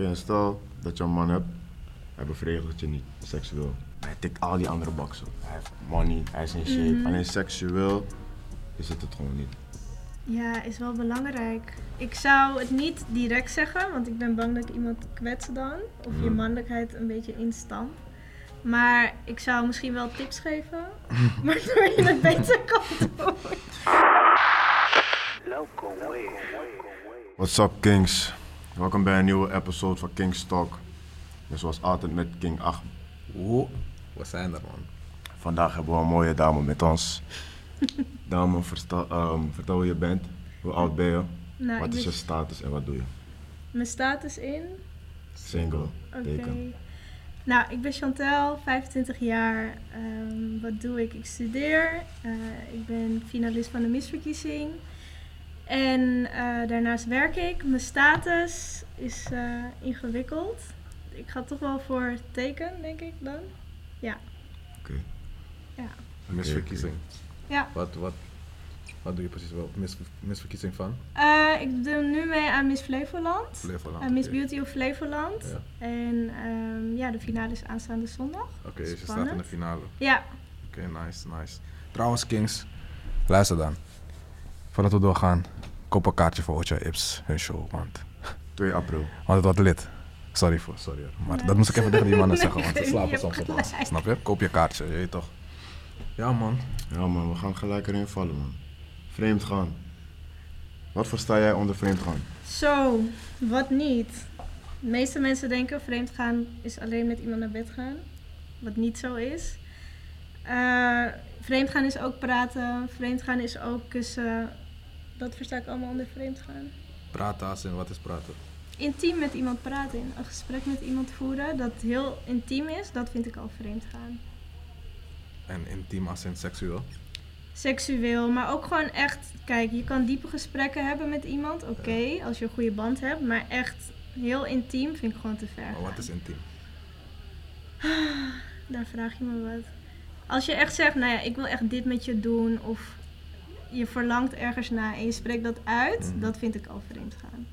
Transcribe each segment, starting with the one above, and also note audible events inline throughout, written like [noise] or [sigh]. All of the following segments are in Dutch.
Oké, stel dat je een man hebt, hij bevredigt je niet seksueel. Hij tikt al die andere boxen. Hij heeft money, hij is in shape. Mhm. Alleen seksueel is het het gewoon niet. Ja, is wel belangrijk. Ik zou het niet direct zeggen, want ik ben bang dat ik iemand kwets dan. Of je Mhm. mannelijkheid een beetje instamp. Maar ik zou misschien wel tips geven, [laughs] [laughs] waardoor je het beter kan doen. What's up, Kings? Welkom bij een nieuwe episode van Kings Talk. En zoals altijd met King 8. Oeh, we zijn er man. Vandaag hebben we een mooie dame met ons. [laughs] Dame, versta- ehm, vertel hoe je bent. Hoe oud ben je? Nou, wat is je status en wat doe je? Mijn status in? Single. Oké. Nou, ik ben Chantel, 25 jaar. Ehm, wat doe ik? Ik studeer. Eh, ik ben finalist van de misverkiezing. En eh, daarnaast werk ik. Mijn status is eh, ingewikkeld. Ik ga toch wel voor teken, denk ik dan. Oké. Ja. Misverkiezing. Ja. Wat, wat, wat doe je precies wel? Mis, misverkiezing van? Eh, ik doe nu mee aan Miss Flevoland. Flevoland. Miss. Beauty of Flevoland. Ja. En ehm, ja, de finale is aanstaande zondag. Oké, dus je staat in de finale. Ja, Oké, nice, nice. Trouwens, Kings, luister dan. Voordat we doorgaan, koop een kaartje voor Ocha Ips, hun show. Want, 2 april. want het wordt lid. Sorry voor, sorry. hoor. Maar Nee. dat moest ik even tegen die mannen [laughs] Nee, zeggen, want ze slapen soms op ons. Snap je? Koop je kaartje, je weet toch. Ja, man. Ja man, we gaan gelijk erin vallen man. Vreemd gaan. Wat versta jij onder vreemd gaan? Zo, wat niet? De meeste mensen denken vreemd gaan is alleen met iemand naar bed gaan. Wat niet zo is. Eh vreemd gaan is ook praten. Vreemd gaan is ook kussen. Dat versta ik allemaal onder vreemd gaan. Praten als in, wat is praten? Intiem met iemand praten. Een gesprek met iemand voeren dat heel intiem is, dat vind ik al vreemd gaan. En intiem als in seksueel? Seksueel, maar ook gewoon echt. Kijk, je kan diepe gesprekken hebben met iemand, oké, als je een goede band hebt. Maar echt heel intiem vind ik gewoon te ver. Maar wat gaan. is intiem? Daar vraag je me wat. Als je echt zegt, nou ja, ik wil echt dit met je doen, of je verlangt ergens naar en je spreekt dat uit, Mhm. dat vind ik al vreemd gaan.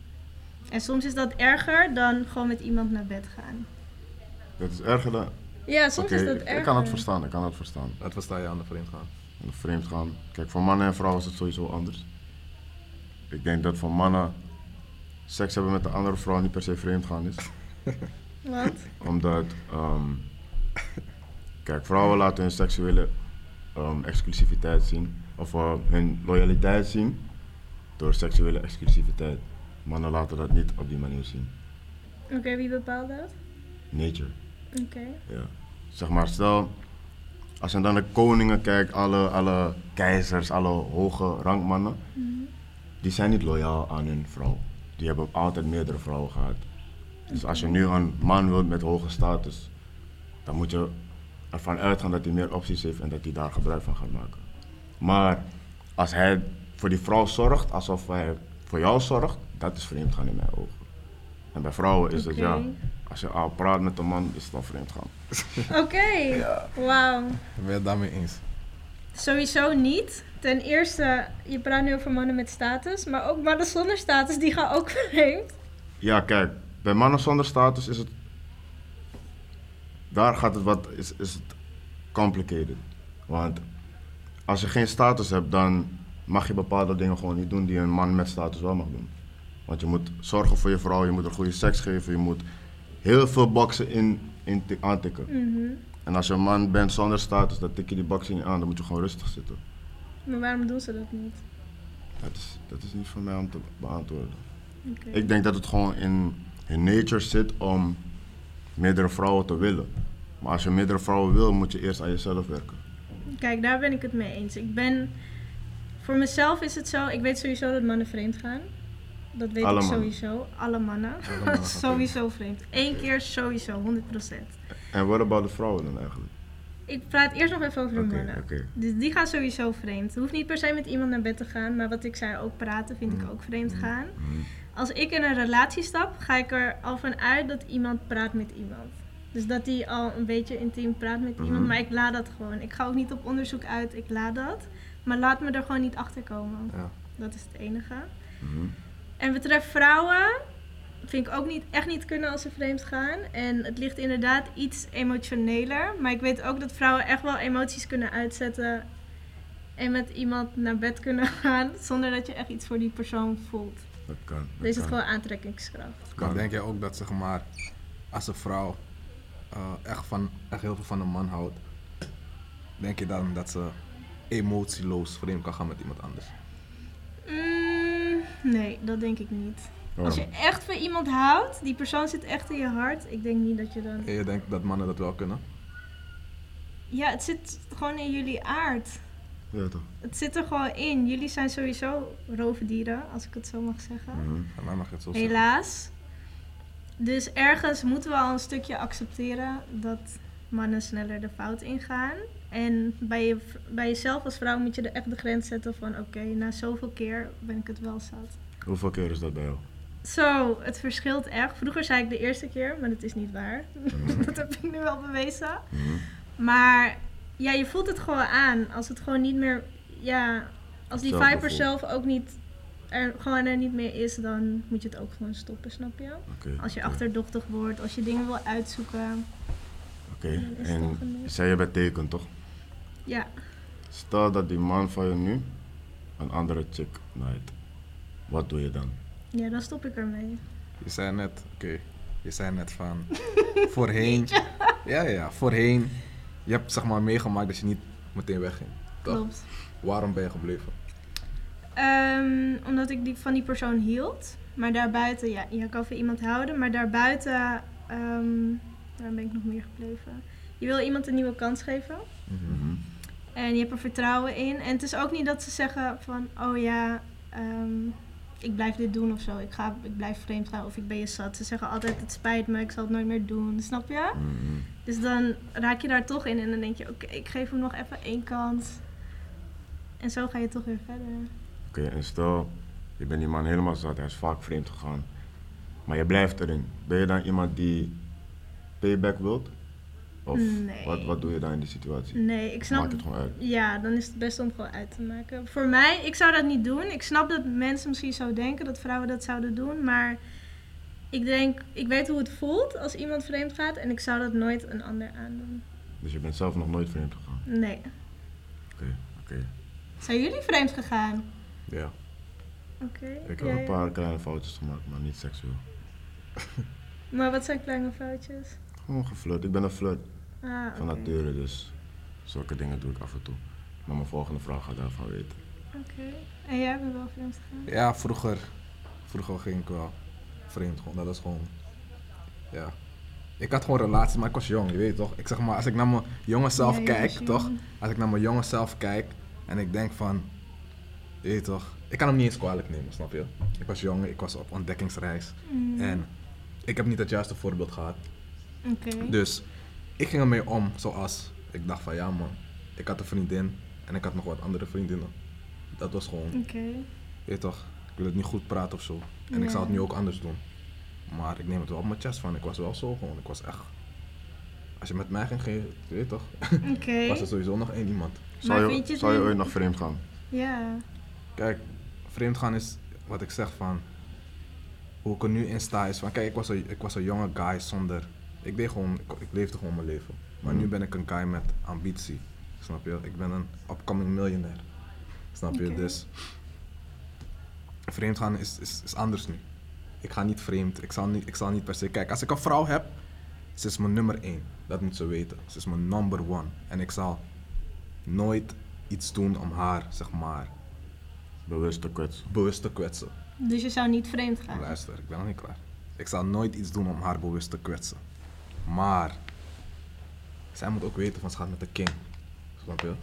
En soms is dat erger dan gewoon met iemand naar bed gaan. Dat is erger dan... Ja, soms is dat erger. ik kan het verstaan, ik kan het verstaan. Wat versta je aan de vreemd gaan? Onder vreemd gaan. Kijk, voor mannen en vrouwen is het sowieso anders. Ik denk dat voor mannen seks hebben met een andere vrouw niet per se vreemd gaan is. [laughs] Wat? Omdat, ehm, kijk, vrouwen laten hun seksuele ehm, exclusiviteit zien. Of eh, hun loyaliteit zien door seksuele exclusiviteit. Mannen laten dat niet op die manier zien. Oké, wie bepaalt dat? Nature, Oké. ja. Zeg maar, stel, als je dan de koningen kijkt, alle, alle keizers, alle hoge rangmannen, Mhm. die zijn niet loyaal aan hun vrouw. Die hebben altijd meerdere vrouwen gehad. Dus als je nu een man wilt met hoge status, dan moet je ervan uitgaan dat hij meer opties heeft en dat hij daar gebruik van gaat maken. Maar als hij voor die vrouw zorgt, alsof hij voor jou zorgt, dat is vreemd gaan in mijn ogen. En bij vrouwen is het ja, als je al praat met een man, is het al vreemd gaan. [laughs] Oké, wauw. Ben je het daarmee eens? Sowieso niet. Ten eerste, je praat nu over mannen met status, maar ook mannen zonder status, die gaan ook [laughs] vreemd. Ja, kijk, bij mannen zonder status is het. Daar gaat het wat. Is, is het complicated. Want als je geen status hebt, dan mag je bepaalde dingen gewoon niet doen die een man met status wel mag doen. Want je moet zorgen voor je vrouw, je moet er goede seks geven, je moet heel veel boxen in, in ti- aantikken. Mhm. En als je een man bent zonder status, dan tik je die boxen niet aan, dan moet je gewoon rustig zitten. Maar waarom doen ze dat niet? Dat is, dat is niet voor mij om te beantwoorden. Ik denk dat het gewoon in hun nature zit om meerdere vrouwen te willen. Maar als je meerdere vrouwen wil, moet je eerst aan jezelf werken. Kijk, daar ben ik het mee eens. Ik ben. Voor mezelf is het zo, ik weet sowieso dat mannen vreemd gaan. Dat weet Alle ik mannen. sowieso. Alle mannen. Alle mannen [laughs] sowieso vreemd. Eén keer sowieso, 100%. En wat about de vrouwen dan eigenlijk? Ik praat eerst nog even over de mannen. Dus die gaan sowieso vreemd. Het hoeft niet per se met iemand naar bed te gaan, maar wat ik zei, ook praten vind ik ook vreemd gaan. Mhm. Als ik in een relatie stap, ga ik er al van uit dat iemand praat met iemand. Dus dat die al een beetje intiem praat met iemand, Mhm. maar ik laat dat gewoon. Ik ga ook niet op onderzoek uit, ik laat dat. Maar laat me er gewoon niet achter komen. Ja. Dat is het enige. Mhm. En betreft vrouwen, vind ik ook niet, echt niet kunnen als ze vreemd gaan. En het ligt inderdaad iets emotioneler. Maar ik weet ook dat vrouwen echt wel emoties kunnen uitzetten. En met iemand naar bed kunnen [laughs] gaan. Zonder dat je echt iets voor die persoon voelt. Dat kan. dat is het gewoon aantrekkingskracht. Maar denk jij ook dat zeg maar, als een vrouw eh, echt, van, echt heel veel van een man houdt, denk je dan dat ze emotieloos vreemd kan gaan met iemand anders? Mm, nee, dat denk ik niet. Als je echt van iemand houdt, die persoon zit echt in je hart. Ik denk niet dat je dan. En je denkt dat mannen dat wel kunnen? Ja, het zit gewoon in jullie aard. Ja, toch? Het zit er gewoon in. Jullie zijn sowieso roofdieren, als ik het zo mag zeggen. Mij mag het zo zeggen. Helaas. Dus ergens moeten we al een stukje accepteren dat mannen sneller de fout ingaan. En bij, je, bij jezelf als vrouw moet je er echt de grens zetten van oké, na zoveel keer ben ik het wel zat. Hoeveel keer is dat bij jou? Zo, het verschilt echt. Vroeger zei ik de eerste keer, maar dat is niet waar. Mhm. [laughs] dat heb ik nu wel bewezen. Mhm. Maar ja, je voelt het gewoon aan. Als het gewoon niet meer, ja, als die Hetzelfde viper zelf ook niet, er, gewoon er niet meer is, dan moet je het ook gewoon stoppen, snap je? Als je achterdochtig wordt, als je dingen wil uitzoeken. Oké. En genoeg. je zei je bent teken, toch? Ja, Stel dat die man van je nu een andere chick naait. Wat doe je dan? Ja, dan stop ik ermee. Je zei net, oké, je zei net van [laughs] voorheen. Ja, ja, voorheen. Je hebt zeg maar meegemaakt dat je niet meteen wegging. Toch? Klopt. Waarom ben je gebleven? Ehm, omdat ik die, van die persoon hield. Maar daarbuiten, ja, je kan van iemand houden. Maar daarbuiten, ehm waar ben ik nog meer gebleven? Je wil iemand een nieuwe kans geven. Mhm. En je hebt er vertrouwen in. En het is ook niet dat ze zeggen van, oh ja, ehm, ik blijf dit doen of zo. Ik, ga, ik blijf vreemd gaan of ik ben je zat. Ze zeggen altijd, het spijt me, ik zal het nooit meer doen. Snap je? Mhm. Dus dan raak je daar toch in en dan denk je, oké, ik geef hem nog even één kans. En zo ga je toch weer verder. Oké, en stel, je bent die man helemaal zat, hij is vaak vreemd gegaan. Maar je blijft erin. Ben je dan iemand die payback wilt? Of Nee. wat, wat doe je dan in die situatie? Nee, ik snap... Maak het gewoon uit. Ja, dan is het best om gewoon uit te maken. Voor mij, ik zou dat niet doen. Ik snap dat mensen misschien zo denken, dat vrouwen dat zouden doen. Maar ik denk, ik weet hoe het voelt als iemand vreemd gaat. En ik zou dat nooit een ander aandoen. Dus je bent zelf nog nooit vreemd gegaan? Nee. Oké, oké. Zijn jullie vreemd gegaan? Ja. Oké. Ik heb een paar kleine foutjes gemaakt, maar niet seksueel. [laughs] Maar wat zijn kleine foutjes? Gewoon geflirt. Ik ben een flirt Ah, van nature, dus zulke dingen doe ik af en toe. Maar mijn volgende vraag gaat daarvan weten. Oké. En jij bent wel vreemd gegaan? Ja, vroeger, vroeger ging ik wel vreemd. Gewoon. Dat is gewoon, ja. Ik had gewoon relaties, maar ik was jong, je weet toch? Ik zeg maar, als ik naar mijn jonge zelf Ja, kijk, toch? Als ik naar mijn jonge zelf kijk en ik denk van, je weet toch? Ik kan hem niet eens kwalijk nemen, snap je? Ik was jong, ik was op ontdekkingsreis. Mm, En ik heb niet het juiste voorbeeld gehad. Oké. Dus ik ging ermee om zoals ik dacht van ja man, ik had een vriendin en ik had nog wat andere vriendinnen. Dat was gewoon, Oké. je weet toch, ik wil het niet goed praten of zo. En ik zou het nu ook anders doen. Maar ik neem het wel op mijn chest van, ik was wel zo gewoon, ik was echt... Als je met mij ging, ging je, je weet toch, [laughs] Oké. was er sowieso nog één iemand. Zou Maar je, zou je ooit nog vreemd gaan? Ja. Kijk, vreemdgaan is wat ik zeg van, hoe ik er nu in sta is van, kijk ik was een, ik was een jonge guy zonder, ik deed gewoon, ik, ik leefde gewoon mijn leven. Maar nu Mhm. ben ik een guy met ambitie, snap je? Ik ben een upcoming miljonair, snap je? Dus vreemdgaan is, is, is anders nu. Ik ga niet vreemd, ik zal niet, ik zal niet per se, kijk als ik een vrouw heb, ze is mijn nummer één, dat moet ze weten. Ze is mijn number one en ik zal nooit iets doen om haar, zeg maar, Bewust te kwetsen. bewust te kwetsen. Dus je zou niet vreemd gaan? Luister, ik ben nog niet klaar. Ik zal nooit iets doen om haar bewust te kwetsen. Maar zij moet ook weten van ze gaat met de king. Snap je?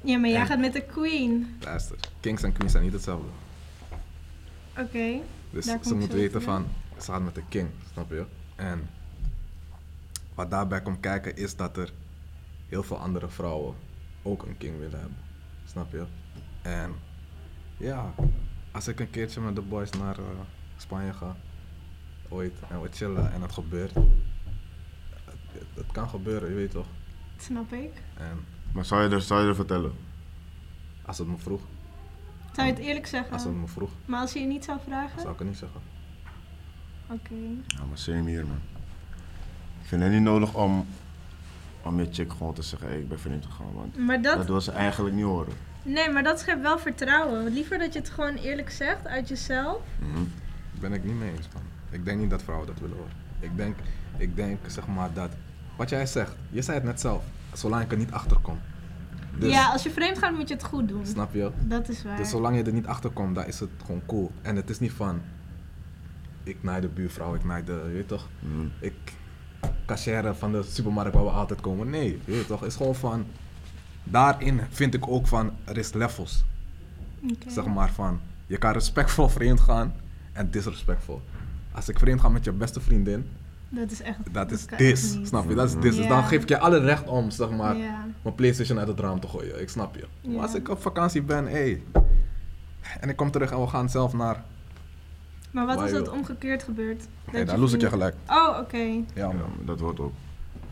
Ja, maar jij En- gaat met de queen. Luister, kings en queens zijn niet hetzelfde. Oké. Dus ze moet weten van ze gaat met de king. Snap je? En wat daarbij komt kijken is dat er heel veel andere vrouwen ook een king willen hebben. Snap je? En ja, als ik een keertje met de boys naar eh, Spanje ga, ooit, en we chillen en het gebeurt, het kan gebeuren, je weet toch? Snap ik. En Maar zou je er, zou je er vertellen? als het me vroeg, Zou je het eerlijk zeggen? als het me vroeg, Maar als je je niet zou vragen? zou ik het niet zeggen. Oké. Ja, maar same hier, man. Ik vind het niet nodig om, om je chick gewoon te zeggen, hey, ik ben vreemd gegaan, want Maar dat, dat, wil ze eigenlijk niet horen. nee, maar dat schept wel vertrouwen. Liever dat je het gewoon eerlijk zegt uit jezelf. Mhm. ben ik niet mee eens, man. Ik denk niet dat vrouwen dat willen horen. Ik denk, ik denk zeg maar dat, wat jij zegt, je zei het net zelf, zolang ik er niet achter kom. Dus, ja, als je vreemd gaat moet je het goed doen. snap je? Dat is waar. Dus zolang je er niet achter komt, dan is het gewoon cool. En het is niet van, ik naai de buurvrouw, ik naai de, je weet toch, Mhm. ik cashier van de supermarkt waar we altijd komen. Nee, je weet toch, het is gewoon van, daarin vind ik ook van, er is levels. Zeg maar van, je kan respectvol vreemd gaan en disrespectvol. Als ik vreemd ga met je beste vriendin, Dat is echt. dat is dis, snap je? Dat is dis. Dus dan geef ik je alle recht om, zeg maar, Ja. mijn Playstation uit het raam te gooien. Ik snap je. Maar als ik op vakantie ben, hé, en ik kom terug en we gaan zelf naar... Maar wat als dat wil. omgekeerd gebeurt? Oké, Dat daar loes ik je gelijk. Oh, oké. Ja, Ja, man. maar dat wordt ook.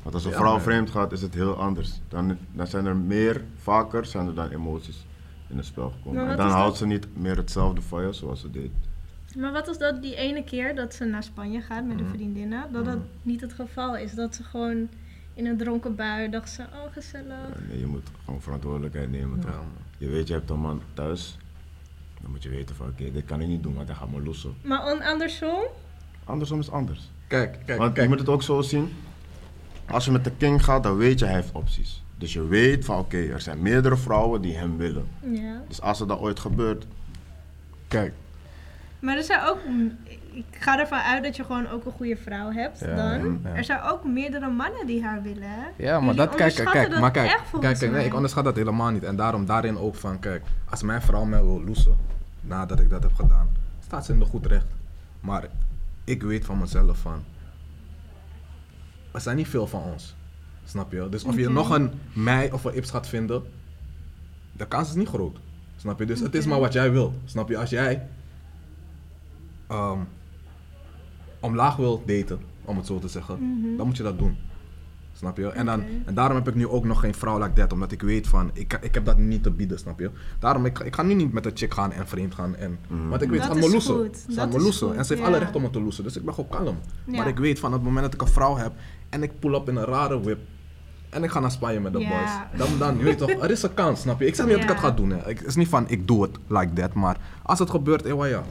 Want als een Ja, vrouw vreemd gaat, is het heel anders. Dan, dan zijn er meer, vaker zijn er dan emoties in het spel gekomen. En dan is houdt dat? ze niet meer hetzelfde van je zoals ze deed. Maar wat als dat die ene keer dat ze naar Spanje gaat met de Mhm. vriendinnen, dat dat Mhm. niet het geval is? Dat ze gewoon in een dronken bui dacht ze, oh gezellig. Ja, nee, je moet gewoon verantwoordelijkheid nemen. Ja. Je weet, je hebt een man thuis. Dan moet je weten van, oké, dit kan ik niet doen, want hij gaat me lossen. Maar andersom? Andersom is anders. Kijk, kijk, Want je moet het ook zo zien. Als je met de king gaat, dan weet je hij heeft opties. Dus je weet van oké, er zijn meerdere vrouwen die hem willen. Ja. Dus als er dat ooit gebeurt, Kijk, Maar er zou ook, ik ga ervan uit dat je gewoon ook een goede vrouw hebt Ja, dan. ja. Er zijn ook meerdere mannen die haar willen? Ja, maar Jullie dat, kijk, kijk, dat maar kijk, echt kijk, nee, mij. ik onderschat dat helemaal niet. En daarom daarin ook van, kijk, als mijn vrouw mij wil loesen, nadat ik dat heb gedaan, staat ze in de goed recht. Maar ik weet van mezelf van, er zijn niet veel van ons, snap je? Dus of je Oké. nog een mij of een Ips gaat vinden, de kans is niet groot, snap je? Dus het is maar wat jij wil, snap je? Als jij ehm, omlaag wil daten, om het zo te zeggen, Mhm. dan moet je dat doen. Snap je? En, dan, en daarom heb ik nu ook nog geen vrouw like that, omdat ik weet van, ik, ik heb dat niet te bieden, snap je? Daarom, ik, ik ga nu niet met een chick gaan en vreemd gaan, en, Mhm. want ik weet, Dat ze gaat me loesen. Ze gaat dat me loesen. En ze heeft ja. alle recht om me te loesen, dus ik ben gewoon kalm. Ja. Maar ik weet van, op het moment dat ik een vrouw heb, en ik pull up in een rare whip, en ik ga naar Spanje met de Ja. boys, dan, dan, je weet toch, er is een kans, snap je? Ik zeg niet dat ik het ga doen, hè. Ik- Het is niet van, ik doe het like that, maar als het gebeurt, eh, well, ja.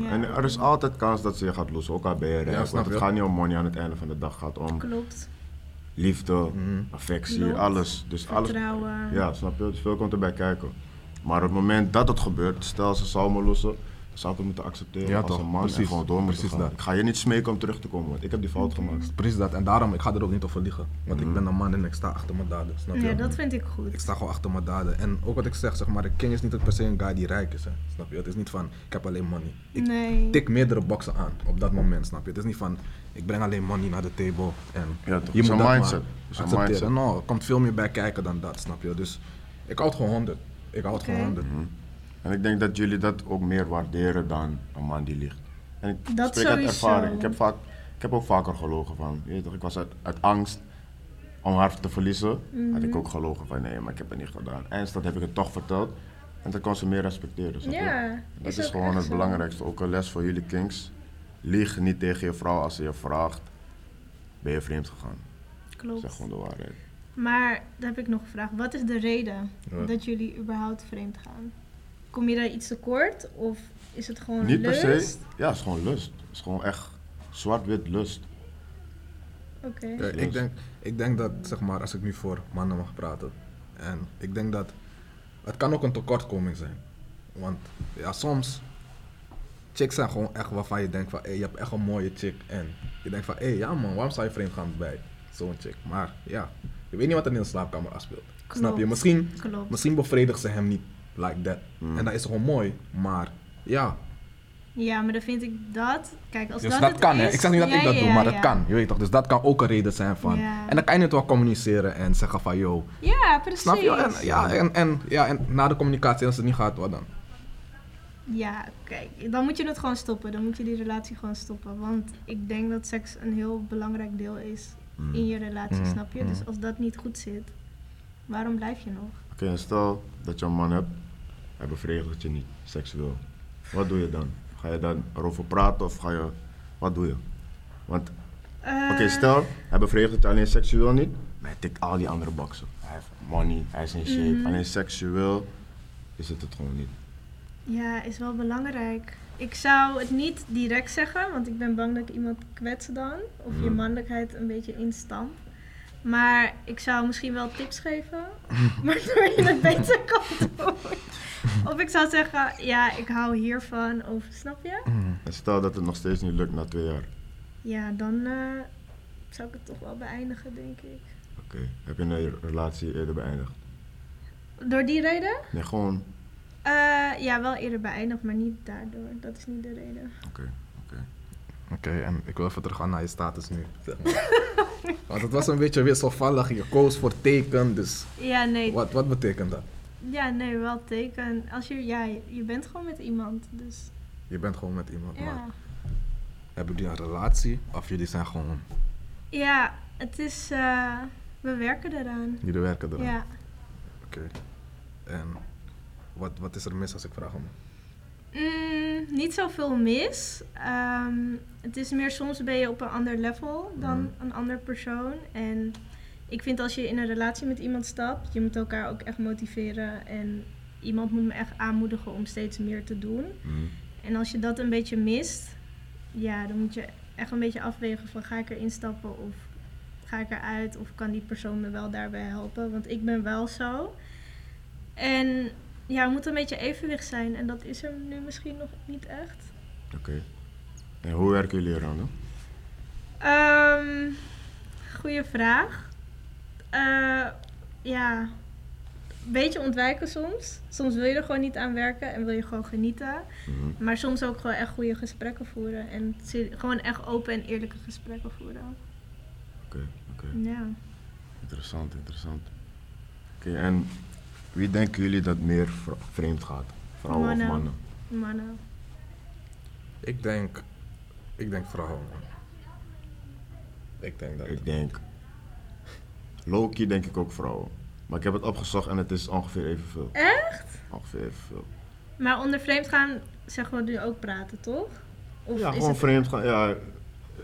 ja. En er is altijd kans dat ze je gaat lossen, ook al ben je rijk. want het gaat niet om money aan het einde van de dag, het gaat om Klopt. liefde, Mhm. affectie, Klopt. alles. Dus alles. Vertrouwen. Ja, snap je? Dus veel komt erbij kijken. Maar op het moment dat het gebeurt, stel ze zou me lossen, dan zou ik het moeten accepteren Ja, als toch? een man en Precies. gewoon door moeten Precies gaan. dat. Ik ga je niet smeken om terug te komen, want ik heb die fout gemaakt. Precies dat, en daarom, ik ga er ook niet over liegen. Want ik ben een man en ik sta achter mijn daden, snap je? Ja, dat vind ik Ik goed. sta gewoon achter mijn daden. En ook wat ik zeg, zeg maar, de king is niet per se een guy die rijk is. Hè. Snap je? Het is niet van, ik heb alleen money. Ik Nee. tik meerdere boxen aan op dat moment, snap je? Het is niet van, ik breng alleen money naar de table en Ja, toch. je Het is moet een dat mindset. maar accepteren. mindset. No, er komt veel meer bij kijken dan dat, snap je? Dus ik houd gewoon 100. Ik houd gewoon Oké. 100. Mhm. En ik denk dat jullie dat ook meer waarderen dan een man die liegt. En ik Dat spreek uit ervaring. Ik heb, vaak, ik heb ook vaker gelogen van, je weet toch, ik was uit, uit angst om haar te verliezen, had ik ook gelogen van nee, maar ik heb het niet gedaan. En dat heb ik het toch verteld. En dan kon ze meer respecteren. je? Ja, Dat is gewoon het zo. belangrijkste. Ook een les voor jullie kings. Lieg niet tegen je vrouw als ze je vraagt, ben je vreemd gegaan. Zeg Klopt. gewoon de waarheid. Maar dan heb ik nog een vraag. Wat is de reden Ja. dat jullie überhaupt vreemd gaan? Kom je daar iets tekort of is het gewoon Niet per se. Ja, het is gewoon lust. Het is gewoon echt zwart-wit lust. Oké. Ik, denk, ik denk dat, zeg maar, als ik nu voor mannen mag praten, en ik denk dat het kan ook een tekortkoming zijn. Want ja, soms, chicks zijn gewoon echt waarvan je denkt van, hé, je hebt echt een mooie chick. En je denkt van, hé, ja man, waarom zou je vreemd gaan bij zo'n chick? Maar ja, je weet niet wat er in de slaapkamer afspeelt. Snap je? Misschien, Klopt. misschien bevredigt ze hem niet like that. Mm. En dat is gewoon mooi, maar ja. Ja, maar dan vind ik dat. Kijk, als Dus dat, dat, het kan, hè. is- Ik zeg niet dat Ja, ik dat ja, doe, maar ja. dat kan. Je weet toch, dus dat kan ook een reden zijn van. Ja. En dan kan je het wel communiceren en zeggen van, yo, Ja, precies. Snap je? En, ja, en, en, ja, en na de communicatie, als het niet gaat, wat dan? Ja, kijk, dan moet je het gewoon stoppen. Dan moet je die relatie gewoon stoppen. Want ik denk dat seks een heel belangrijk deel is Mm. in je relatie, Mm, snap je? mm. Dus als dat niet goed zit, waarom blijf je nog? Oké, stel dat je een man hebt, hij bevredigt je niet seksueel. Wat doe je dan? Ga je dan erover praten of ga je wat doe je? Want, Eh, oké, stel, hij bevredigt het alleen seksueel niet, maar hij tikt al die andere boxen. Hij heeft money, hij is in shape, Mhm. alleen seksueel is het het gewoon niet. Ja, is wel belangrijk. Ik zou het niet direct zeggen, want ik ben bang dat ik iemand kwets dan. Of je Mm. mannelijkheid een beetje instamp. Maar ik zou misschien wel tips geven, [laughs] waardoor je het beter kan doen. Of ik zou zeggen, ja, ik hou hiervan, of snap je? En stel dat het nog steeds niet lukt na twee jaar. Ja, dan eh, zou ik het toch wel beëindigen, denk ik. Oké, heb je een relatie eerder beëindigd? Door die reden? Nee, gewoon, Eh, ja, wel eerder beëindigd, maar niet daardoor. Dat is niet de reden. oké, oké. En ik wil even teruggaan naar je status nu. Maar. [laughs] Want het was een beetje wisselvallig. Je koos voor teken, dus Ja, nee. wat, wat betekent dat? Ja, nee, wel teken. Als je, ja, je, bent gewoon met iemand, dus Je bent gewoon met iemand, maar ja. hebben jullie een relatie? Of jullie zijn gewoon, Ja, het is, eh, we werken eraan. jullie werken eraan? Ja. Oké. En wat, wat is er mis als ik vraag om? Mm, niet zoveel mis. Ehm, het is meer soms ben je op een ander level dan Mhm. een ander persoon. En ik vind als je in een relatie met iemand stapt, je moet elkaar ook echt motiveren. En iemand moet me echt aanmoedigen om steeds meer te doen. Mhm. En als je dat een beetje mist, ja, dan moet je echt een beetje afwegen van ga ik erin stappen of ga ik eruit of kan die persoon me wel daarbij helpen. Want ik ben wel zo. En ja, er moet een beetje evenwicht zijn en dat is er nu misschien nog niet echt. Oké. En hoe werken jullie eraan dan? Ehm goeie vraag. Eh, ja, een beetje ontwijken soms. Soms wil je er gewoon niet aan werken en wil je gewoon genieten. Mhm. Maar soms ook gewoon echt goede gesprekken voeren. En gewoon echt open en eerlijke gesprekken voeren. Oké, oké. Ja. Interessant, interessant. Oké, en wie denken jullie dat meer vreemd gaat? Vrouwen Mannen. of mannen? Mannen. Ik denk, ik denk vrouwen. Ik denk dat. Ik denk... Loki denk ik ook vrouwen. Maar ik heb het opgezocht en het is ongeveer evenveel. Echt? Ongeveer evenveel. Maar onder vreemd gaan zeggen we nu ook praten, toch? Of ja, is gewoon het... vreemd gaan. Ja,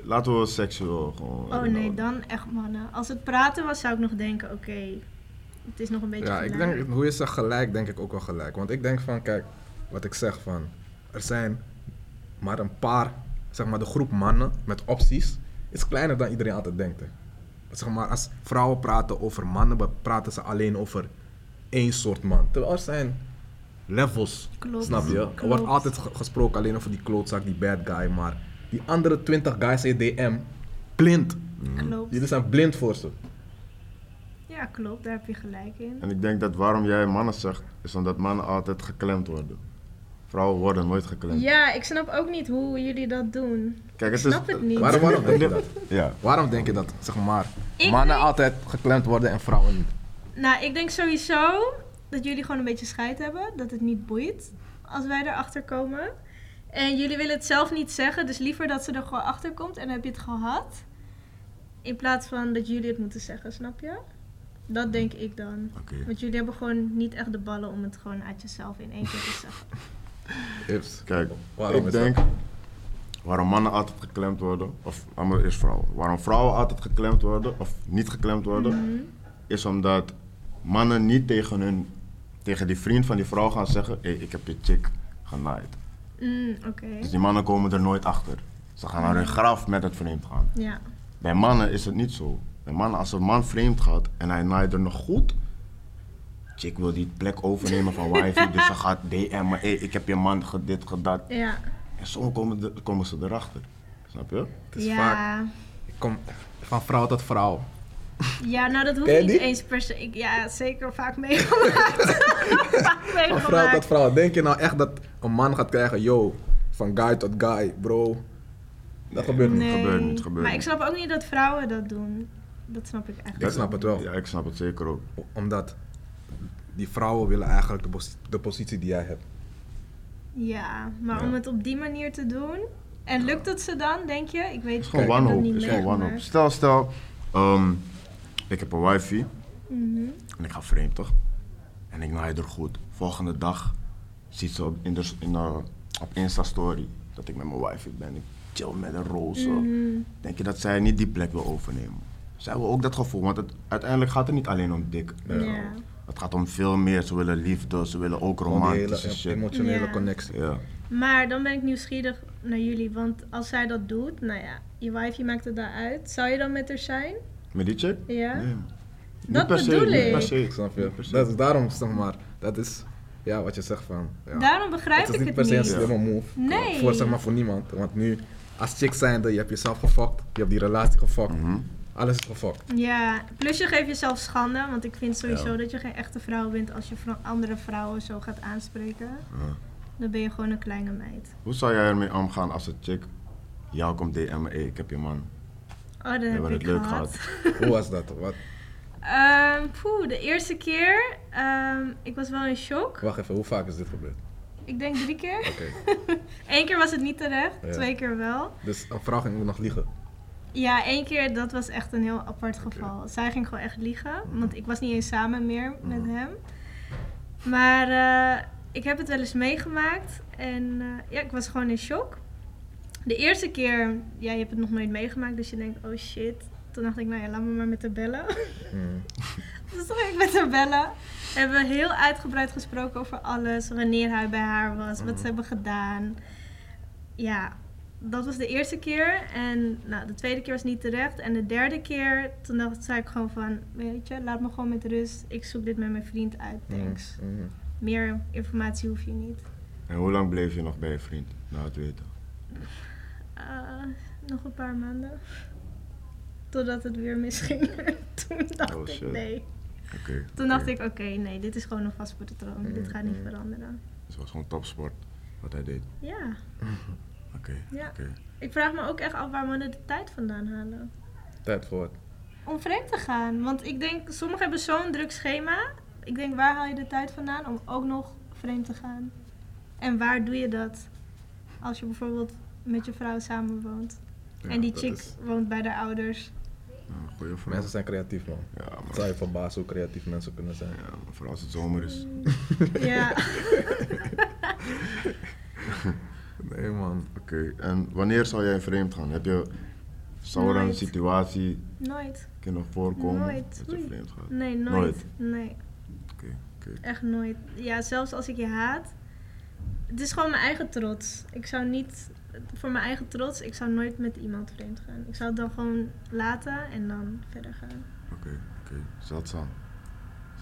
laten we seksueel gewoon... Oh nee, dan echt mannen. Als het praten was, zou ik nog denken, oké, het is nog een beetje Ja, ik gelijk. denk, hoe je zegt gelijk, denk ik ook wel gelijk. Want ik denk van, kijk, wat ik zeg van, er zijn maar een paar, zeg maar de groep mannen met opties, is kleiner dan iedereen altijd denkt. Hè. Zeg maar, als vrouwen praten over mannen, praten ze alleen over één soort man. Terwijl er zijn levels, Klopt. snap je? Er wordt altijd ge- gesproken alleen over die klootzak, die bad guy, maar die andere 20 guys in DM, blind. Jullie zijn blind voor ze. Ja, klopt, daar heb je gelijk in. En ik denk dat waarom jij mannen zegt, is omdat mannen altijd geklemd worden. Vrouwen worden nooit geklemd. Ja, ik snap ook niet hoe jullie dat doen. Kijk, Ik snap het niet. Waarom, waarom denk je dat? [laughs] Ja. Waarom denk je dat, zeg maar, Ik mannen denk- altijd geklemd worden en vrouwen niet? Nou, ik denk sowieso dat jullie gewoon een beetje scheid hebben. Dat het niet boeit als wij erachter komen. En jullie willen het zelf niet zeggen, dus liever dat ze er gewoon achter komt en dan heb je het gehad. In plaats van dat jullie het moeten zeggen, snap je? Dat denk ik dan. Want jullie hebben gewoon niet echt de ballen om het gewoon uit jezelf in één keer te zeggen. [laughs] Ips. Kijk, Waarom ik denk waarom mannen altijd geklemd worden, of me eerst vrouwen. Waarom vrouwen altijd geklemd worden, of niet geklemd worden, Mhm. is omdat mannen niet tegen hun, tegen die vriend van die vrouw gaan zeggen, hé, ik heb je chick genaaid. Mm, Oké. Dus die mannen komen er nooit achter. Ze gaan naar hun graf met het vreemd gaan. Ja. Bij mannen is het niet zo. Mannen, als een man vreemd gaat en hij naait er nog goed, chick wil die plek overnemen van wifi, dus ze gaat DM'en, hé, ik heb je man dit, gedaan. Ja. En zo komen, de- komen ze erachter. Snap je? Het is ja. vaak, ik kom van vrouw tot vrouw. Ja, nou dat hoeft niet eens per se. Ik, ja, zeker vaak meegemaakt. vaak [laughs] Van vrouw tot meegemaakt. vrouw. Denk je nou echt dat een man gaat krijgen, yo, van guy tot guy, bro? Dat gebeurt niet. Nee. Gebeurt niet, gebeurt maar ik snap ook niet dat vrouwen dat doen. Dat snap ik echt Ik snap het wel. Ja, ik snap het zeker ook. Omdat die vrouwen willen eigenlijk de, pos- de positie die jij hebt. Ja, maar Ja. om het op die manier te doen. En lukt het ze dan, denk je? Ik weet Het is gewoon wanhoop. niet Het is gewoon wanhoop. Stel, stel, ehm, ik heb een wifi Mhm. en ik ga vreemd toch? En ik naai er goed. Volgende dag ziet ze op, in de, in de, op Insta-story dat ik met mijn wifi ben. Ik chill met een roze. Mhm. Denk je dat zij niet die plek wil overnemen? Zij wil ook dat gevoel, want het, uiteindelijk gaat het niet alleen om dik. Ja. Het gaat om veel meer. Ze willen liefde, ze willen ook romantische shit. emotionele Ja. connectie. Ja. Maar dan ben ik nieuwsgierig naar jullie, want als zij dat doet, nou ja, je wife maakt het daaruit. Zou je dan met haar zijn? Met die chick? Ja? Nee. Dat niet per se, bedoel niet per ik. se. Ik snap je. Niet per se. Dat is daarom, zeg maar, dat is ja, wat je zegt van. Ja. Daarom begrijp het is ik niet het per se een niet. slimme move. Nee. Voor, zeg maar, voor niemand. Want nu, als chick zijnde, je hebt jezelf gefokt. Je hebt die relatie gefokt. Mhm. Alles is gefokt. Ja, plus je geeft jezelf schande, want ik vind sowieso Ja. dat je geen echte vrouw bent als je andere vrouwen zo gaat aanspreken. Ja. Dan ben je gewoon een kleine meid. Hoe zou jij ermee omgaan als een chick jou komt DM'en, hey, ik heb je man. Oh, dat We heb hebben het leuk gehad. Hoe was dat? Wat? Poeh, de eerste keer, ehm, ik was wel in shock. Wacht even, hoe vaak is dit gebeurd? Ik denk drie keer. Oké. [laughs] Eén keer was het niet terecht, Ja. twee keer wel. Dus een vrouw ging nog liegen. Ja, één keer, dat was echt een heel apart geval. Zij ging gewoon echt liegen, want ik was niet eens samen meer met hem. Maar eh, ik heb het wel eens meegemaakt en eh, ja, ik was gewoon in shock. De eerste keer, ja, je hebt het nog nooit meegemaakt, dus je denkt, oh shit. Toen dacht ik, nou ja, laat me maar met haar bellen. Mm. [laughs] dus toen ging ik met haar bellen. Hebben we heel uitgebreid gesproken over alles, wanneer hij bij haar was, wat ze hebben gedaan. Ja, dat was de eerste keer. En nou, de tweede keer was niet terecht. En de derde keer, toen dacht, zei ik gewoon van... Weet je, laat me gewoon met rust. Ik zoek dit met mijn vriend uit, thanks. Mm, mm. Meer informatie hoef je niet. En hoe lang bleef je nog bij je vriend na het weten? Eh, nog een paar maanden. Totdat het weer misging. [laughs] toen dacht Oh, ik, nee. Oké. Toen dacht ik, oké, nee, dit is gewoon een vast patroon. Mm, Dit gaat niet mm. veranderen. Dus het was gewoon topsport wat hij deed. Ja, [laughs] Oké. Ja. ik vraag me ook echt af waar mannen de tijd vandaan halen. Tijd voor het. Om vreemd te gaan. Want ik denk, sommigen hebben zo'n druk schema. Ik denk, waar haal je de tijd vandaan om ook nog vreemd te gaan? En waar doe je dat? Als je bijvoorbeeld met je vrouw samenwoont. Ja, en die chick is- woont bij haar ouders. Ja. Mensen zijn creatief, man. Ja, Het maar, zou je verbazen hoe creatief mensen kunnen zijn. ja, maar vooral als het zomer is. Ja. [laughs] [laughs] Nee, man. Oké, en wanneer zou jij vreemd gaan? Heb je, zou er een situatie Nooit. kunnen voorkomen Nooit. dat je vreemd gaat? Nee, nooit. Nooit? Nee, Oké, oké. echt nooit. Ja, zelfs als ik je haat. Het is gewoon mijn eigen trots. Ik zou niet, voor mijn eigen trots, ik zou nooit met iemand vreemd gaan. Ik zou het dan gewoon laten en dan verder gaan. Oké, oké. Zeldzaam.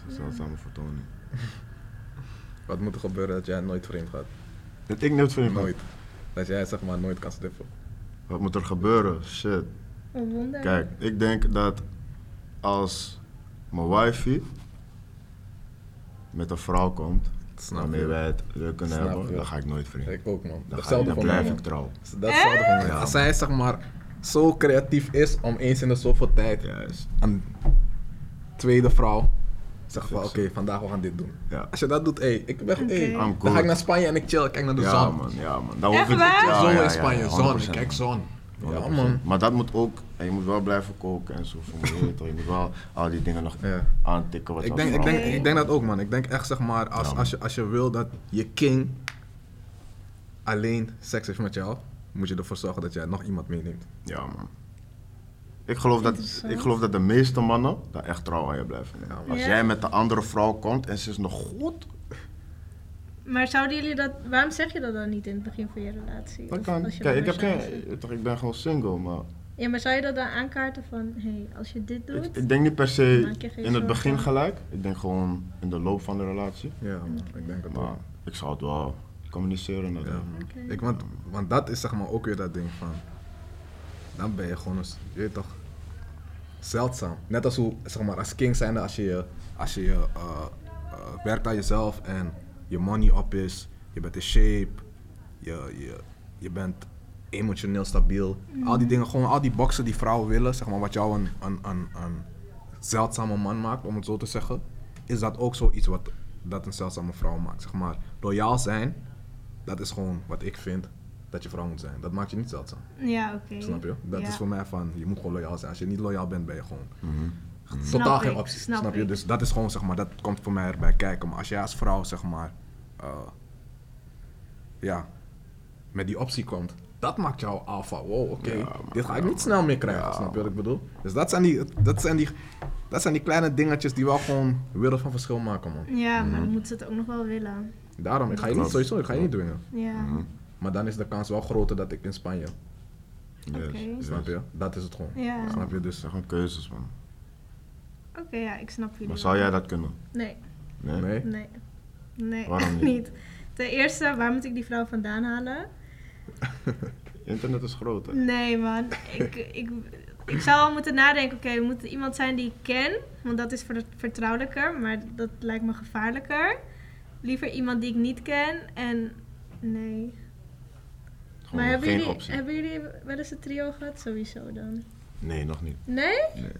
Zeldzame vertoning. [laughs] Wat moet er gebeuren dat jij nooit vreemd gaat? Dat ik nooit vreemd ga. Nooit. Dat jij zeg maar nooit kan stiffen. Wat moet er gebeuren? Shit. Een wonder. Kijk, ik denk dat als mijn wifey met een vrouw komt, Snap waarmee je? wij het leuk kunnen Snap hebben, je. dan ga ik nooit vreemd. Ik ook, man. Dan, ga ik, Hetzelfde dan blijf ik trouw. Dat mij. Ja, Als zij zeg maar zo creatief is om eens in de zoveel tijd Juist. een tweede vrouw zegt van oké, vandaag we gaan dit doen. Ja. Als je dat doet, hé, ik ben Oké. hey, dan ga ik naar Spanje en ik chill, ik kijk naar de ja, zon. man, ja, man. Dan Echt hoef ik, waar? Ja, zon ja, in ja, Spanje, ja, zon, ik 100%. kijk zon. Ja 100%. man. Maar dat moet ook, en je moet wel blijven koken en zo. Je weet toch, je moet wel al die dingen nog Ja. aantikken. Wat Ik denk, ik, denk, ik denk dat ook man. Ik denk echt zeg maar, als, als, je, als je wil dat je king alleen seks heeft met jou, moet je ervoor zorgen dat jij nog iemand meeneemt. Ja, man. Ik geloof, dat, ik geloof dat de meeste mannen daar echt trouw aan je blijven. Ja. Als Ja. jij met de andere vrouw komt en ze is nog goed, Maar zouden jullie dat, waarom zeg je dat dan niet in het begin van je relatie? dat kan. Kijk, ik, heb geen, toch, ik ben gewoon single, maar Ja, maar zou je dat dan aankaarten van, hé, hey, als je dit doet, ik, ik denk niet per se in het begin gelijk. Ik denk gewoon in de loop van de relatie. Ja man, ik denk dat Maar ook. ik zou het wel communiceren. Ja. Oké. Ik, want, want dat is zeg maar ook weer dat ding van. Dan ben je gewoon, eens, je weet toch, zeldzaam. Net als hoe, zeg maar, als king zijnde, als je, als je eh, eh, werkt aan jezelf en je money op is, je bent in shape, je, je, je bent emotioneel stabiel. Al die dingen, gewoon al die boxen die vrouwen willen, zeg maar, wat jou een, een, een, een zeldzame man maakt, om het zo te zeggen, is dat ook zoiets wat dat een zeldzame vrouw maakt. Zeg maar, loyaal zijn, dat is gewoon wat ik vind dat je vrouw moet zijn. Dat maakt je niet zeldzaam. ja, oké. Snap je? Dat Ja. is voor mij van, je moet gewoon loyaal zijn. Als je niet loyaal bent, ben je gewoon Mhm. Snap totaal geen optie. snap Snap, je? ik. Dus dat is gewoon, zeg maar, dat komt voor mij erbij kijken. Maar als jij als vrouw, zeg maar, eh, ja, met die optie komt dat maakt jou al van, wow, oké, Ja, man, dit ga ik niet snel meer krijgen, Ja, snap je wat ik bedoel? Dus dat zijn, die, dat, zijn die, dat zijn die kleine dingetjes die wel gewoon wereld van verschil maken, man. Ja, maar dan moeten ze het ook nog wel willen. Daarom, ik ga je niet, sowieso, ik ga je niet dwingen. Ja. Mhm. Maar dan is de kans wel groter dat ik in Spanje, Yes, Oké. yes. snap je? Dat is het gewoon. Ja. Snap je? Dus zijn gewoon keuzes, man. Oké, ja, ik snap jullie. Maar zou wel. jij dat kunnen? Nee, Nee? nee. nee. Nee, Waarom [laughs] niet? niet. Ten eerste, waar moet ik die vrouw vandaan halen? [laughs] Internet is groot, hè? Nee, man. Ik, [laughs] ik, ik zou al moeten nadenken, oké, moet het iemand zijn die ik ken, want dat is ver- vertrouwelijker, maar dat lijkt me gevaarlijker. Liever iemand die ik niet ken en nee. Gewoon maar hebben geen jullie, optie. hebben jullie wel eens een trio gehad? Sowieso dan. Nee, nog niet. Nee? Nee.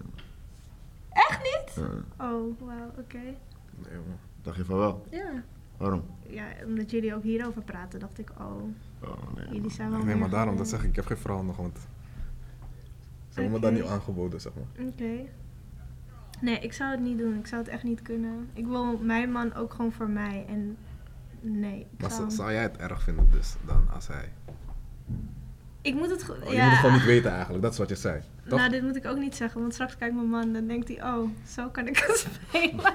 Echt niet? Uh, Oh, wauw, oké. Nee, man. dacht je van wel? Ja. Waarom? ja, omdat jullie ook hierover praten, dacht ik, oh, Oh, nee. jullie zijn wel Nee, maar daarom, dat zeg ik, ik heb geen vrouw nog, want ze hebben me dat niet aangeboden, zeg maar. Oké. Nee, ik zou het niet doen. Ik zou het echt niet kunnen. Ik wil mijn man ook gewoon voor mij. En nee. Ik, Maar zou... zou, zou jij het erg vinden dus, dan, als hij... ik moet het... Oh, ja. Je moet het gewoon niet weten eigenlijk, dat is wat je zei. [laughs] Toch? Nou, dit moet ik ook niet zeggen. Want straks kijkt mijn man dan denkt hij... Oh, zo kan ik het [laughs] spelen.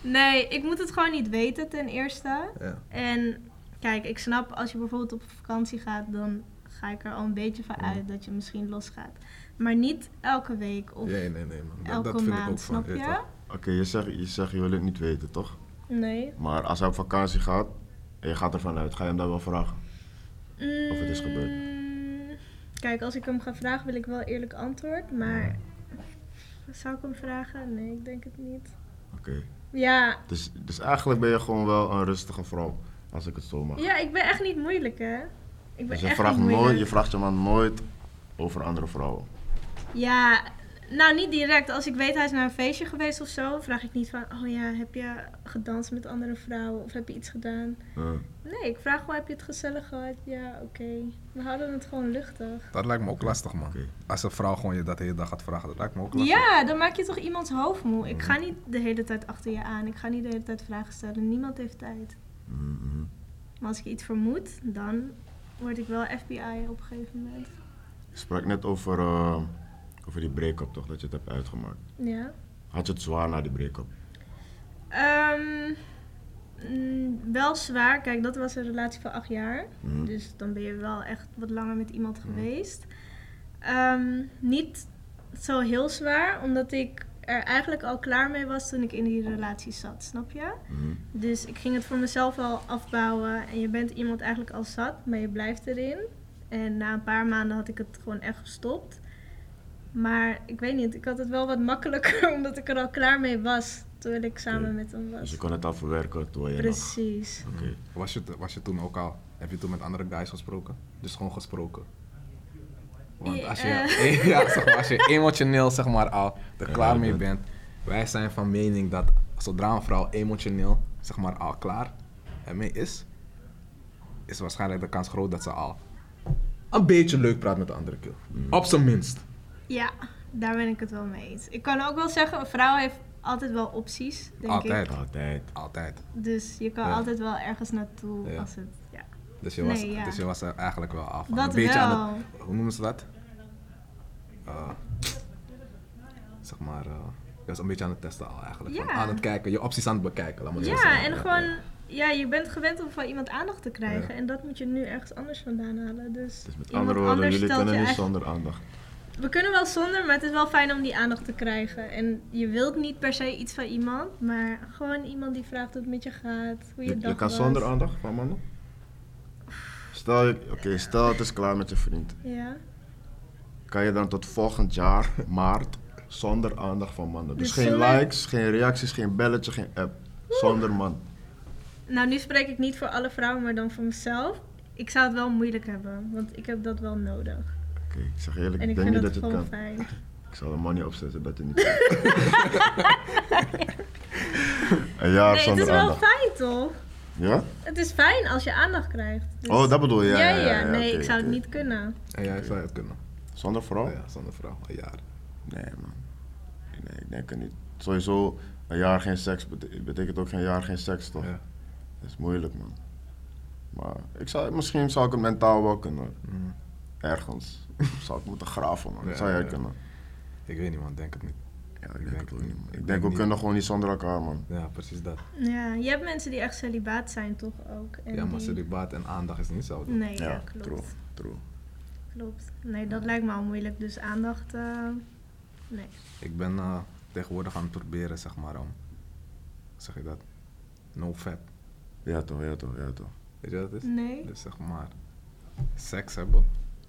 nee, ik moet het gewoon niet weten ten eerste. Ja. En kijk, ik snap als je bijvoorbeeld op vakantie gaat... Dan ga ik er al een beetje van uit dat je misschien losgaat. Maar niet elke week of Nee, nee, nee, man. Dat, elke dat vind maand, ik ook van. snap weet je? Oké, je zegt, je zegt je wil het niet weten, toch? Nee. Maar als hij op vakantie gaat en je gaat ervan uit, ga je hem dan wel vragen? Of het is gebeurd. Kijk, als ik hem ga vragen, wil ik wel eerlijk antwoord. Maar zou ik hem vragen? Nee, ik denk het niet. Oké. Ja, Dus, dus eigenlijk ben je gewoon wel een rustige vrouw, als ik het zo mag. ja ik ben echt niet moeilijk, hè? Ik ben dus je echt vraagt, niet nooit, je vraagt je man nooit over andere vrouwen. Ja, nou niet direct. Als ik weet hij is naar een feestje geweest of zo, vraag ik niet van... Oh ja, heb je gedanst met andere vrouwen? Of heb je iets gedaan? Uh, Nee, ik vraag gewoon, heb je het gezellig gehad? Ja, oké. We houden het gewoon luchtig. Dat lijkt me ook lastig, man. Als een vrouw gewoon je dat de hele dag gaat vragen, dat lijkt me ook lastig. Ja, dan maak je toch iemands hoofd moe. Ik Mhm. ga niet de hele tijd achter je aan. Ik ga niet de hele tijd vragen stellen. Niemand heeft tijd. mhm. Maar als ik iets vermoed, dan word ik wel FBI op een gegeven moment. Je sprak net over, eh, over die break-up toch, dat je het hebt uitgemaakt. Ja. Had je het zwaar na die break-up? Ehm, mm, wel zwaar. Kijk, dat was een relatie van acht jaar. Mhm. Dus dan ben je wel echt wat langer met iemand Mhm. geweest. Ehm, niet zo heel zwaar, omdat ik er eigenlijk al klaar mee was toen ik in die relatie zat, snap je? Mhm. Dus ik ging het voor mezelf al afbouwen. En je bent iemand eigenlijk al zat, maar je blijft erin. En na een paar maanden had ik het gewoon echt gestopt. Maar ik weet niet, ik had het wel wat makkelijker [laughs] omdat ik er al klaar mee was. Terwijl ik samen met hem Dus was. je kon het al verwerken terwijl je nog... Precies. Oké. Was, je, was je toen ook al, heb je toen met andere guys gesproken? Dus gewoon gesproken? Want als je, [laughs] ja, zeg maar, als je emotioneel zeg maar, al er Ja, klaar mee bent, wij zijn van mening dat zodra een vrouw emotioneel zeg maar, al klaar ermee is, is waarschijnlijk de kans groot dat ze al een beetje leuk praat met de andere kill. Mm. Op zijn minst. Ja, daar ben ik het wel mee eens. Ik kan ook wel zeggen, een vrouw heeft altijd wel opties, denk Altijd. ik. Altijd. Altijd. Dus je kan Ja. altijd wel ergens naartoe Ja. als het... Ja. Dus je was, Nee, ja. dus je was er eigenlijk wel af. Dat een beetje wel. aan het, hoe noemen ze dat? Eh, zeg maar, eh, je was een beetje aan het testen al eigenlijk. Van aan het kijken, je opties aan het bekijken. Laat maar zo Ja, zeggen. en gewoon... Ja, je bent gewend om van iemand aandacht te krijgen. En dat moet je nu ergens anders vandaan halen. Dus, Dus met andere woorden, jullie kunnen niet zonder aandacht. We kunnen wel zonder, maar het is wel fijn om die aandacht te krijgen. En je wilt niet per se iets van iemand, maar gewoon iemand die vraagt hoe het met je gaat, hoe je, Je, dag je kan was. zonder aandacht van mannen? Stel, oké, stel het is klaar met je vriend. Ja. Kan je dan tot volgend jaar, maart, zonder aandacht van mannen? Dus, Dus geen likes, geen reacties, geen belletje, geen app. Zonder man. Nou, nu spreek ik niet voor alle vrouwen, maar dan voor mezelf. Ik zou het wel moeilijk hebben, want ik heb dat wel nodig. Oké, ik zeg eerlijk, En ik ik denk vind niet dat het kan. fijn. [laughs] Ik zal er money opzetten dat je niet Een [laughs] jaar Nee, het is wel fijn toch? Ja? Het is fijn als je aandacht krijgt. Dus- Oh, dat bedoel je? Ja, Ja, ja, ja, ja, ja, nee, ik zou het niet kunnen. En jij zou het kunnen. Zonder vrouw? Ja, zonder vrouw, een jaar. Nee, man. Nee, ik denk het niet. Sowieso, een jaar geen seks bete- betekent ook geen jaar geen seks, toch? Ja. Dat is moeilijk, man. Maar ik zou, misschien zou ik het mentaal wel kunnen. Mm. Ergens [laughs] zou ik moeten graven, man. Dat zou jij ja. kunnen. Ik weet niet man, denk het niet. Ja, ik denk denk het ook niet. Ik Ik denk we niet. kunnen gewoon niet zonder elkaar, man. Ja, precies dat. Ja, je hebt mensen die echt celibaat zijn toch ook? En ja, maar die- celibaat en aandacht is niet hetzelfde. Nee, ja, Ja, klopt. true, true. Klopt. Nee, dat lijkt me al moeilijk. Dus aandacht, eh, nee. Ik ben eh, tegenwoordig aan het proberen, zeg maar, om, zeg je dat? No fap. Ja toch, ja toch, ja toch. Weet je wat het is? Nee. Dus zeg maar, seks hebben,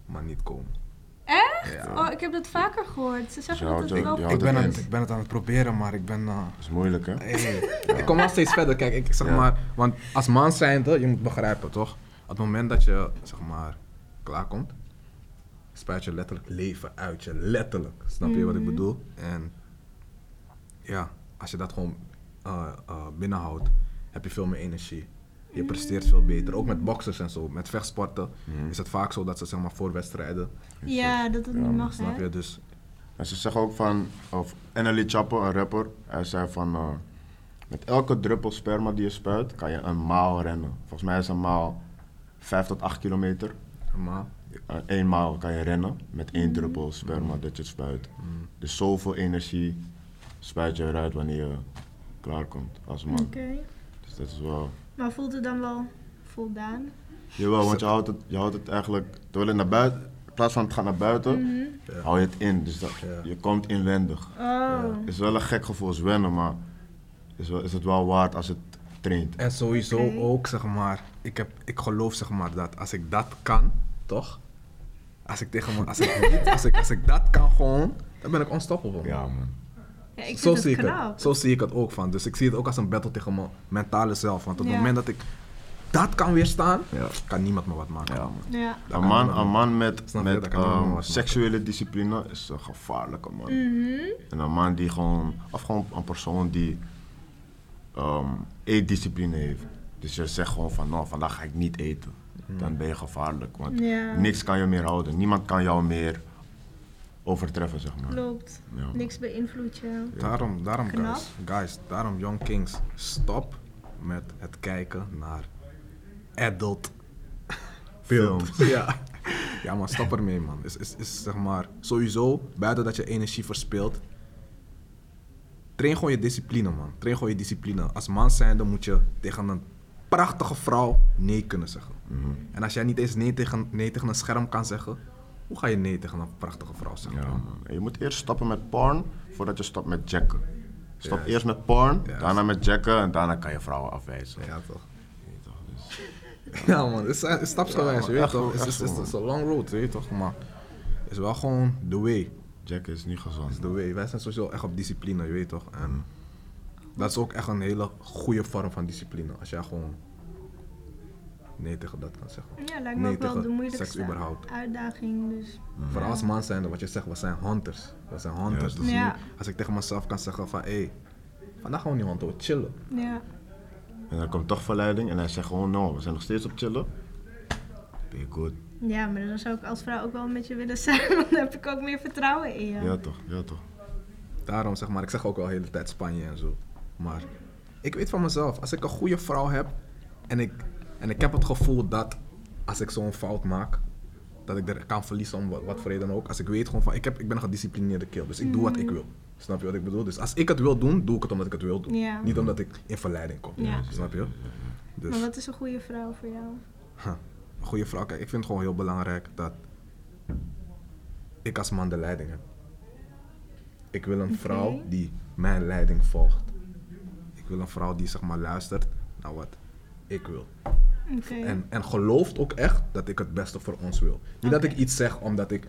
maar niet komen. Echt? Ja. Oh, ik heb dat vaker gehoord. Ze zeggen dat het Joe, wel ik, ben het- ik ben het aan het proberen, maar ik ben... eh, Dat is moeilijk, hè? [laughs] Hey, Ik kom nog steeds verder. Kijk, ik zeg Ja. maar, want als man zijnde, je moet begrijpen toch? Op het moment dat je zeg maar klaarkomt, spuit je letterlijk leven uit je. Letterlijk. Snap je wat ik Mhm. bedoel? En ja, als je dat gewoon eh, eh, binnenhoudt, heb je veel meer energie. Je presteert veel beter. Ook met boxers en zo, met vechtsporten Mhm. is het vaak zo dat ze zeg maar voor wedstrijden, Ja, dat het Ja, niet mag, snap hè? je? Dus En ze zeggen ook van, of NLE Chapo, een rapper, hij zei van, eh, met elke druppel sperma die je spuit, kan je een maal rennen. Volgens mij is een maal 5 tot 8 kilometer. normaal. Uh, één maal kan je rennen met één druppel sperma dat je spuit. Mm. Dus zoveel energie spuit je eruit wanneer je klaarkomt als man. Oké. Dus dat is wel... Maar voelt het dan wel voldaan? Jawel, want je houdt het, je houdt het eigenlijk, terwijl het naar buiten, in plaats van het gaat naar buiten. Ja. hou je het in. Dus dat, Ja. je komt inwendig. Oh. is wel een gek gevoel, is wennen, maar is, wel, is het wel waard als het traint. En sowieso ook, zeg maar, ik, heb, ik geloof zeg maar dat als ik dat kan, toch? Als ik tegen me, als ik niet, als ik, als ik dat kan gewoon, dan ben ik unstoppable. Ja, man. Ja, ik zo, zie het ik het, zo zie ik het ook van. Dus ik zie het ook als een battle tegen mijn mentale zelf. Want op het moment dat ik dat kan weerstaan, Ja. kan niemand me wat maken. Ja. Ja. Een man, een man met, met ehm, seksuele discipline is een gevaarlijke man. Mhm. En een man die gewoon, of gewoon een persoon die ehm eetdiscipline heeft. Dus je zegt gewoon van, nou, vandaag ga ik niet eten. Dan ben je gevaarlijk, want Ja. niks kan je meer houden. Niemand kan jou meer overtreffen, zeg maar. Klopt. Ja. Niks beïnvloedt je. Daarom, daarom Knap. guys, guys, daarom Young Kings, stop met het kijken naar adult [laughs] films. ja. ja, man, stop ermee, man. Is, is, is zeg maar, sowieso, buiten dat je energie verspilt, train gewoon je discipline, man. Train gewoon je discipline. Als man zijnde moet je tegen een prachtige vrouw nee kunnen zeggen. Mhm. En als jij niet eens nee tegen, nee tegen een scherm kan zeggen, hoe ga je nee tegen een prachtige vrouw zeggen? Ja, man. Je moet eerst stoppen met porn voordat je stopt met jacken. Stop eerst met porn, daarna met jacken en daarna kan je vrouwen afwijzen. Ja, toch? Je dus- [laughs] Ja man, het is, stapsgewijs, je weet toch? Het is, een long road, je weet toch? Maar het is wel gewoon the way. Jacken is niet gezond. is the way. Wij zijn sowieso echt op discipline, je weet toch? En dat is ook echt een hele goede vorm van discipline. Als jij gewoon nee tegen dat kan zeggen. Ja, lijkt me Nee ook wel tegen de moeilijkste seks überhaupt. uitdaging. Dus. Vooral als man zijn, wat je zegt, we zijn hunters. We zijn hunters. Ja. Dus Ja. nu, als ik tegen mezelf kan zeggen van, hé, hey, vandaag gaan we niet hunten, we chillen. Ja. En dan komt toch verleiding en hij zegt gewoon, no, we zijn nog steeds op chillen. Ben je goed? ja, maar dan zou ik als vrouw ook wel met je willen zijn. [laughs] Want dan heb ik ook meer vertrouwen in je. Ja toch, ja toch. Daarom zeg maar, ik zeg ook wel de hele tijd Spanje en zo. Maar ik weet van mezelf, als ik een goede vrouw heb en ik, en ik heb het gevoel dat als ik zo'n fout maak, dat ik er kan verliezen om wat, wat voor reden ook. Als ik weet gewoon van, ik, heb, ik ben een gedisciplineerde kill, dus ik doe wat ik wil. Snap je wat ik bedoel? Dus als ik het wil doen, doe ik het omdat ik het wil doen. Ja. Niet omdat ik in verleiding kom. Ja. Snap je? Dus Maar wat is een goede vrouw voor jou? huh, een goede vrouw, kijk, ik vind het gewoon heel belangrijk dat ik als man de leiding heb. Ik wil een vrouw die mijn leiding volgt. Ik wil een vrouw die zeg maar luistert naar wat ik wil. En, en gelooft ook echt dat ik het beste voor ons wil. Niet dat ik iets zeg omdat ik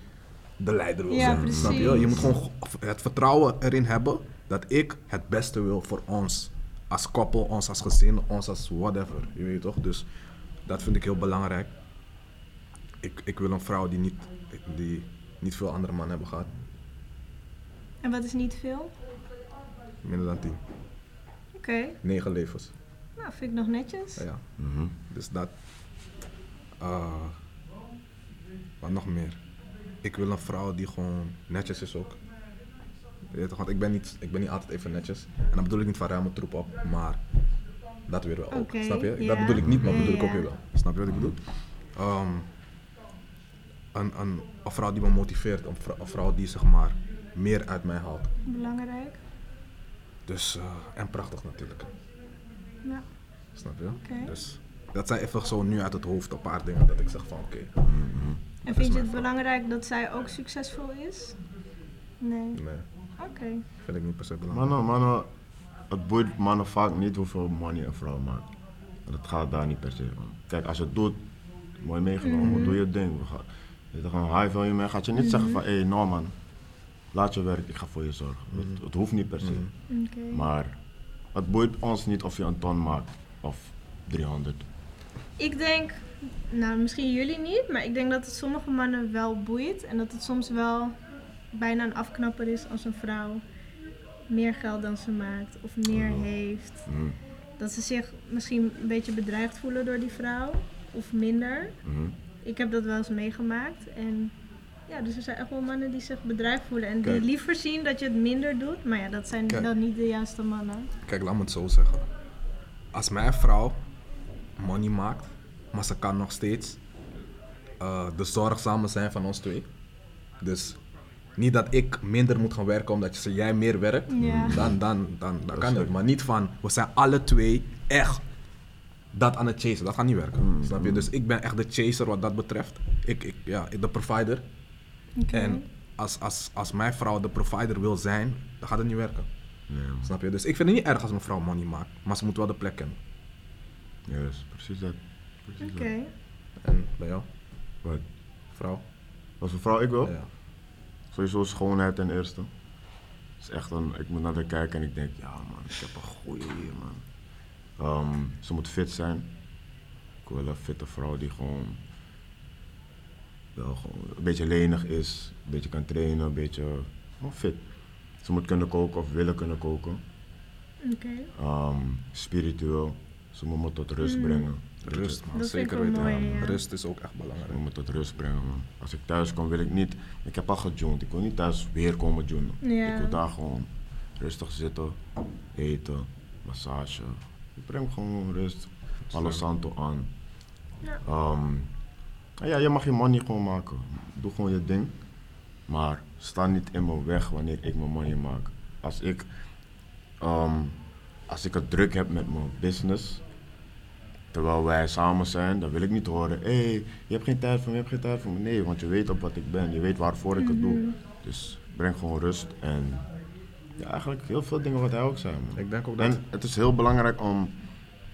de leider wil Ja, zijn. Snap je? Je moet gewoon het vertrouwen erin hebben dat ik het beste wil voor ons. Als koppel, ons als gezin, ons als whatever. Je weet toch? Dus dat vind ik heel belangrijk. Ik, ik wil een vrouw die niet, die niet veel andere mannen hebben gehad. En wat is niet veel? Minder dan tien. Oké. Negen levens. Nou, vind ik nog netjes. Ja. Mhm. Dus dat. eh wat nog meer? Ik wil een vrouw die gewoon netjes is ook. Je weet toch, want ik ben, niet, ik ben niet altijd even netjes. En dan bedoel ik niet van ruim troep op, maar Dat weer wel ook. Snap je? ja. Dat bedoel ik niet, maar bedoel ik ook weer wel. Snap je wat ik bedoel? Ehm, een, een, een vrouw die me motiveert, een vrouw, een vrouw die zeg maar meer uit mij haalt. Belangrijk. Dus, eh, en prachtig natuurlijk. Ja. Snap je? Oké. Dus dat zijn even zo nu uit het hoofd een paar dingen dat ik zeg van oké. Mhm. En vind je het vrouw. belangrijk dat zij ook succesvol is? Nee. Nee, Oké. vind ik niet per se belangrijk. Mannen, mannen, het boeit mannen vaak niet hoeveel money een vrouw maakt. Want het gaat daar niet per se om. Kijk, als je het doet, mooi meegenomen, Mhm. doe je ding. We gaan, je zegt gewoon, hi, wil je mee? Gaat je niet zeggen van, hé, hey, no man, laat je werk, ik ga voor je zorgen. Het, het hoeft niet per se. Mhm. Oké. Maar het boeit ons niet of je een ton maakt of 300. Ik denk, nou misschien jullie niet, maar ik denk dat het sommige mannen wel boeit. En dat het soms wel bijna een afknapper is als een vrouw meer geld dan ze maakt of meer Mhm. heeft. Mhm. Dat ze zich misschien een beetje bedreigd voelen door die vrouw of minder. Mhm. Ik heb dat wel eens meegemaakt. En ja, dus er zijn echt wel mannen die zich bedreigd voelen en die Kijk. liever zien dat je het minder doet. Maar ja, dat zijn Kijk. dan niet de juiste mannen. Kijk, laat me het zo zeggen. Als mijn vrouw money maakt, maar ze kan nog steeds eh, de zorgzame zijn van ons twee. Dus niet dat ik minder moet gaan werken omdat je- jij meer werkt. Ja. Dan, dan, dan, dan kan het. Maar niet van, we zijn alle twee echt dat aan het chasen. Dat gaat niet werken. Mm, Snap je? mm. Dus ik ben echt de chaser wat dat betreft. Ik, ik, ja, de provider. Oké. En als, als, als mijn vrouw de provider wil zijn, dan gaat het niet werken. Nee. Snap je? Dus ik vind het niet erg als mijn vrouw money maakt. Maar ze moet wel de plek kennen. Juist, precies dat. Precies Oké. dat. En bij jou? Wat? Vrouw? Als een vrouw ik wil, Ja. sowieso schoonheid ten eerste. is echt een, ik moet naar haar kijken en ik denk, ja man, ik heb een goeie hier man. Ehm, ze moet fit zijn. Ik wil een fitte vrouw die gewoon, wel gewoon een beetje lenig is, een beetje kan trainen, een beetje gewoon fit. Ze moet kunnen koken of willen kunnen koken. Oké. Ehm, spiritueel, ze moet me tot rust Mm. brengen. Rust, man. Dat Zeker weten. mooi, man. ja. Rust is ook echt Ze belangrijk. moet me tot rust brengen man. Als ik thuis kom wil ik niet, ik heb al gejoend, ik wil niet thuis weer komen joinen. Ik wil daar gewoon rustig zitten, eten, massage. Ik breng gewoon rust, Palo Santo aan. Ja. Ehm, ja, je mag je money gewoon maken. Doe gewoon je ding. Maar sta niet in mijn weg wanneer ik mijn money maak. Als ik, ehm, als ik het druk heb met mijn business, terwijl wij samen zijn, dan wil ik niet horen: hé, hey, je hebt geen tijd voor me, je hebt geen tijd voor me. Nee, want je weet op wat ik ben, je weet waarvoor ik het doe. Mhm. Dus breng gewoon rust en ja, eigenlijk heel veel dingen wat hij ook zei. Man. Ik denk ook dat... En het is heel belangrijk om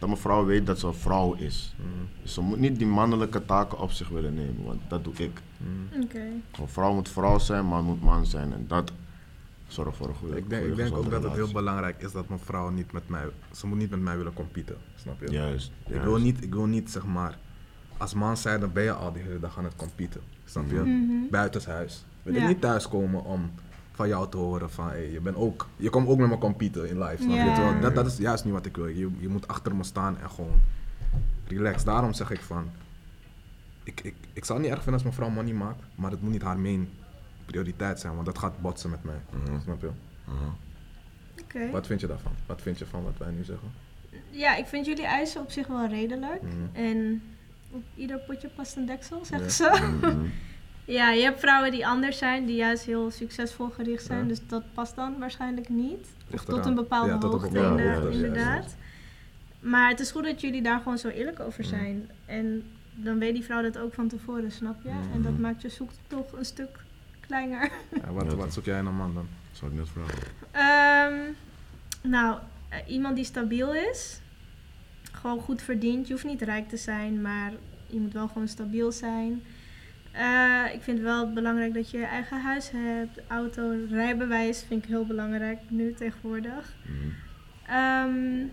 dat mijn vrouw weet dat ze een vrouw is. Mm, Dus ze moet niet die mannelijke taken op zich willen nemen, want dat doe ik. mm. Oké. Een vrouw moet vrouw zijn, man moet man zijn. En dat zorgt voor een goede Ik denk, goede, ik denk ook dat het heel belangrijk is dat mijn vrouw niet met mij... Ze moet niet met mij willen competen, snap je? Juist. Ik juist. wil, niet, ik wil niet, zeg maar... Als man zijn, dan ben je al die hele dag aan het competen. Snap je? Mhm. Buitenshuis. Wil ik Ja. niet thuiskomen om van jou te horen van... Hey, je, bent ook, je komt ook met me competen in life, snap je? Ja. Terwijl dat, dat is juist niet wat ik wil. Je, je moet achter me staan en gewoon relax. Daarom zeg ik van... Ik, ik, ik zou het niet erg vinden als mijn vrouw money maakt, maar het moet niet haar main prioriteit zijn, want dat gaat botsen met mij. Mhm. Snap je? Mhm. Oké. Wat vind je daarvan? Wat vind je van wat wij nu zeggen? Ja, ik vind jullie eisen op zich wel redelijk. Mhm. En op ieder potje past een deksel, zeggen Ja. ze. Ja, je hebt vrouwen die anders zijn, die juist heel succesvol gericht zijn. Ja. Dus dat past dan waarschijnlijk niet. Tot een bepaalde Ja, een hoogte, bepaalde inderdaad. hoogte, ja, inderdaad. Maar het is goed dat jullie daar gewoon zo eerlijk over zijn. En dan weet die vrouw dat ook van tevoren, snap je? En dat maakt je zoektocht een stuk kleiner. Ja, wat, wat zoek jij in een man dan? Zou ik net vragen. Ehm, nou, eh, iemand die stabiel is. Gewoon goed verdient. Je hoeft niet rijk te zijn, maar je moet wel gewoon stabiel zijn. Eh, ik vind wel belangrijk dat je je eigen huis hebt, auto, rijbewijs vind ik heel belangrijk nu tegenwoordig. Mhm. Ehm,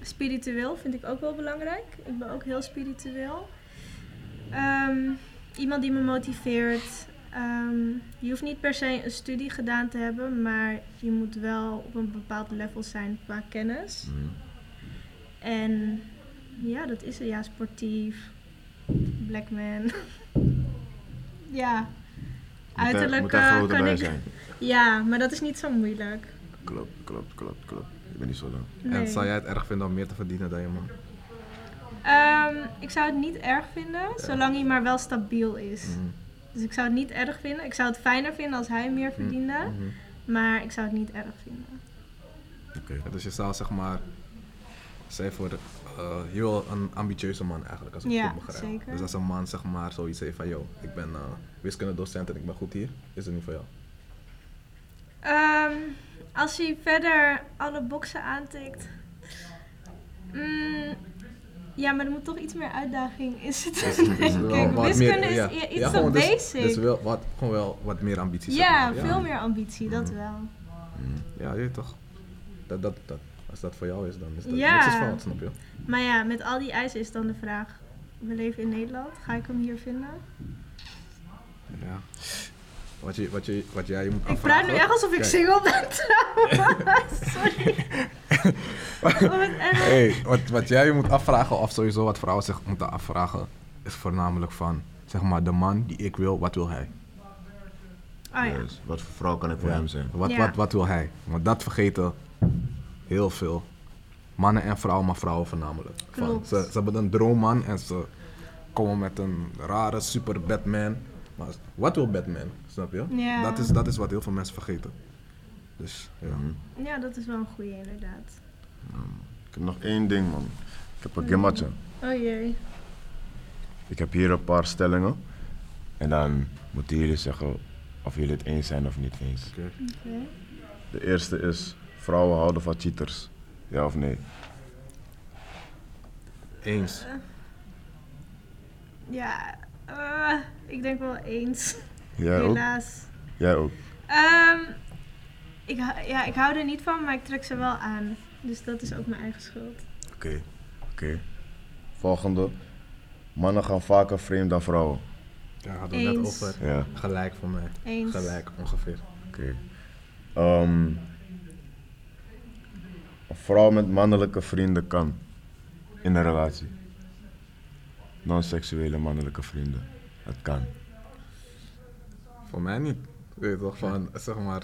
spiritueel vind ik ook wel belangrijk. Ik ben ook heel spiritueel. Ehm, iemand die me motiveert. Ehm, je hoeft niet per se een studie gedaan te hebben, maar je moet wel op een bepaald level zijn qua kennis. Mhm. En ja, dat is er. Ja, sportief. Black man. [laughs] ja. Moet er- Uiterlijk moet er eh, groter kan bij ik... zijn. Ja, maar dat is niet zo moeilijk. klopt, klopt, klopt, klopt. Ik ben niet zo lang. Nee. En zou jij het erg vinden om meer te verdienen dan je man? Ehm, ik zou het niet erg vinden, zolang hij maar wel stabiel is. Mhm. Dus ik zou het niet erg vinden. Ik zou het fijner vinden als hij meer verdiende. Mhm. Maar ik zou het niet erg vinden. Oké. Ja, dus je zou zeg maar, zij voor de, eh, wil een ambitieuze man eigenlijk, als ik het Ja, goed begrijp. zeker. Dus als een man zeg maar zoiets heeft van, yo, ik ben uh, wiskundedocent en ik ben goed hier, is het niet voor jou. Ehm, als hij verder alle boxen aantikt. Mm, ja, maar er moet toch iets meer uitdaging in zitten. Denk ik. wat Wiskunde meer- is ja. iets Ja, gewoon dus- basic. Dus wel, wat, gewoon wel wat meer ambitie. zeg ja, maar. veel meer ambitie, dat Mhm. wel. Ja, je toch. Dat, dat, dat, als dat voor jou is, dan is dat Ja. niks is fout, snap je? Maar ja, met al die eisen is dan de vraag. We leven in Nederland, ga ik hem hier vinden? Ja. Wat, je, wat, je, wat jij je moet Ik afvragen... praat nu echt alsof ik Kijk. single ben trouwens. [laughs] Sorry. [laughs] Hey, wat, wat jij je moet afvragen, of sowieso wat vrouwen zich moeten afvragen, is voornamelijk van, zeg maar, de man die ik wil, wat wil hij? Oh ja. Dus wat voor vrouw kan ik voor hem zijn? Wat, Ja. wat, wat wil hij? Want dat vergeten heel veel. Mannen en vrouwen, maar vrouwen voornamelijk. Van, ze, ze hebben een droomman en ze komen met een rare super Batman. Maar wat wil Batman? Snap je? Ja. Dat, is, dat is wat heel veel mensen vergeten. Dus ja. Mhm. ja, dat is wel een goeie inderdaad. Ik heb nog één ding, man. Ik heb een gimmatje. Oh jee. Ik heb hier een paar stellingen. En dan moeten jullie zeggen of jullie het eens zijn of niet eens. Oké. Oké. De eerste is, vrouwen houden van cheaters. Ja of nee? Eens. Ja, eh, ik denk wel eens. Jij ook? Helaas. Jij ook? Ehm, ik, hou- ja, ik hou er niet van, maar ik trek ze wel aan. Dus dat is ook mijn eigen schuld. Oké, oké. Volgende. Mannen gaan vaker vreemd dan vrouwen. Daar hadden we net over. Ja, Gelijk voor mij. Eens. Gelijk ongeveer. oké. Ehm, een vrouw met mannelijke vrienden kan in een relatie. Non-seksuele mannelijke vrienden. Het kan. Voor mij niet. Weet je toch, van, zeg maar,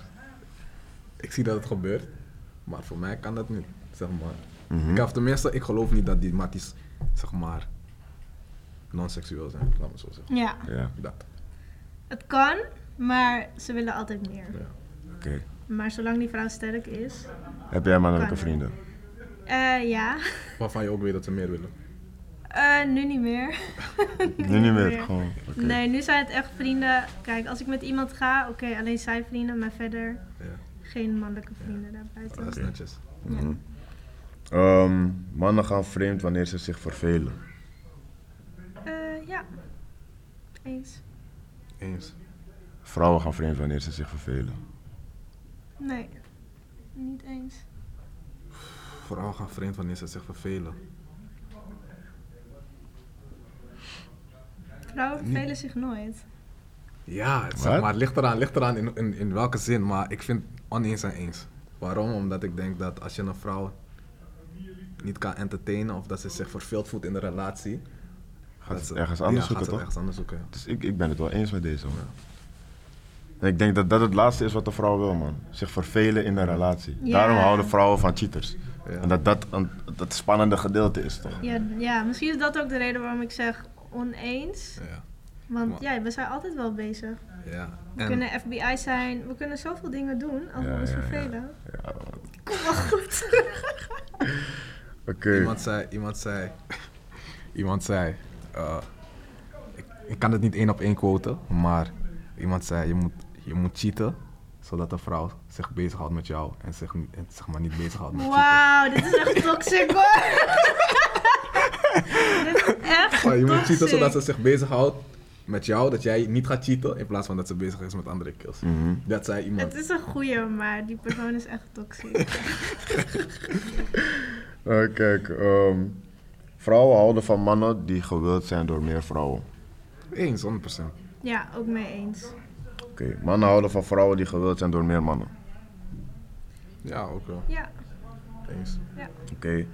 ik zie dat het gebeurt, maar voor mij kan dat niet, zeg maar. Mhm. Ik, of tenminste, ik geloof niet dat die matties, zeg maar, non-seksueel zijn, laat me zo zeggen. Ja, Ja, Dat, het kan, maar ze willen altijd meer. ja. oké. Maar zolang die vrouw sterk is. Heb jij mannelijke Kan. vrienden? eh ja, Waarvan je ook weet dat ze meer willen. Eh, nu niet meer. [laughs] Nu niet meer, gewoon. oké. Nee, nu zijn het echt vrienden. Kijk, als ik met iemand ga, oké, alleen zij vrienden, maar verder Ja, geen mannelijke vrienden daarbuiten. dat is netjes. Mhm. Ehm, mannen gaan vreemd wanneer ze zich vervelen. Eh, ja, eens. Eens. Vrouwen gaan vreemd wanneer ze zich vervelen. Nee, niet eens. Vrouwen gaan vreemd wanneer ze zich vervelen. Vrouwen vervelen zich nooit. Ja, het, zeg maar, het ligt eraan, ligt eraan in, in, in welke zin, maar ik vind oneens en eens. Waarom? Omdat ik denk dat als je een vrouw niet kan entertainen of dat ze zich verveeld voelt in de relatie, Gaat ze- ergens anders ja, zoeken, gaat ze toch? ergens anders zoeken. ja. Dus ik, ik ben het wel eens met deze, man. En ik denk dat dat het laatste is wat de vrouw wil, man. Zich vervelen in een relatie. Ja. Daarom houden vrouwen van cheaters. Ja. En dat dat een, dat spannende gedeelte is, toch? Ja, ja, misschien is dat ook de reden waarom ik zeg oneens. Ja. Want Maar- ja, we zijn altijd wel bezig. ja. We En kunnen FBI zijn, we kunnen zoveel dingen doen als we Ja, ons ja, ja. vervelen. Ja. Kom wel goed. [laughs] Oké. iemand zei, iemand zei, iemand zei, eh, ik, ik kan het niet één op één quoten, maar iemand zei, je moet, je moet cheaten, zodat een vrouw zich bezighoudt met jou en zich en zeg maar niet bezighoudt met. Wauw, dit is echt toxic hoor. [laughs] dit is echt Maar je moet cheaten zodat ze zich bezighoudt met jou, dat jij niet gaat cheaten in plaats van dat ze bezig is met andere kills. Mhm. Dat zei iemand. Het is een goeie, maar die persoon is echt toxic. Eh, [laughs] kijk, ehm, vrouwen houden van mannen die gewild zijn door meer vrouwen. Eens, 100%. Ja, ook mee eens. Oké, mannen houden van vrouwen die gewild zijn door meer mannen. Ja, ook wel. Ja, Eens. ja. Oké,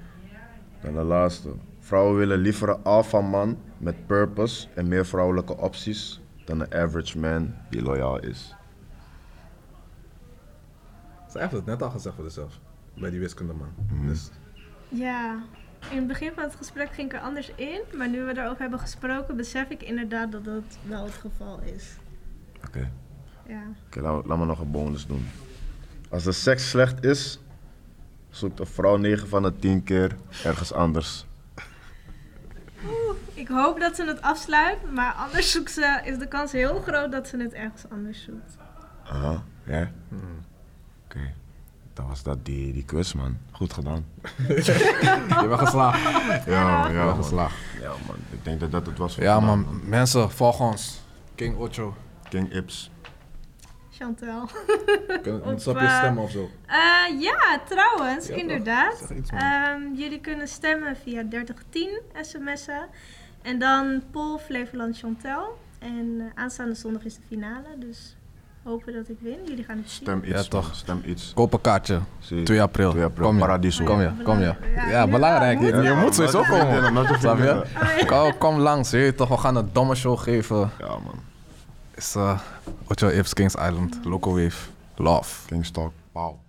dan de laatste. Vrouwen willen liever een alpha man met purpose en meer vrouwelijke opties dan een average man die loyaal is. Ze heeft het net al gezegd voor zichzelf. Bij die wiskundeman. Mhm. Dus Ja, in het begin van het gesprek ging ik er anders in. Maar nu we erover hebben gesproken, besef ik inderdaad dat dat wel het geval is. Oké. Ja. Oké, laat, laat me nog een bonus doen. Als de seks slecht is, zoekt een vrouw 9 van de 10 keer ergens anders. Oeh, ik hoop dat ze het afsluit, maar anders zoekt ze, is de kans heel groot dat ze het ergens anders zoekt. Aha, ja? hmm. Oké. Dan was dat die, die quiz, man. Goed gedaan. [laughs] je bent geslaagd. Ja, Je bent geslaagd. Ja, man. Ik denk dat dat het was voor Ja vandaag, man, mensen, volg ons. King Ocho. King Ips. Chantel. [laughs] Je eh, stemmen of zo? Eh, ja, trouwens, Ja, inderdaad. Ehm, jullie kunnen stemmen via 3010 sms'en. En dan Paul Flevoland Chantel. En eh, aanstaande zondag is de finale, dus hopen dat ik win. Jullie gaan het zien. Stem iets, Ja, toch. Stem iets. Koop een kaartje. Zie je. 2 april. 2 april, Kom je. Paradiso. Kom je, kom je. Ja, Ja, ja, belangrijk. moet Je, je moet sowieso je komen. je Snap je? [laughs] Oh, ja. Kom, kom langs, je toch. We gaan een domme show geven. Ja, man. Is uh, Ocho Ips Kings Island. Local Wave. Love. King Stalk. Pauw.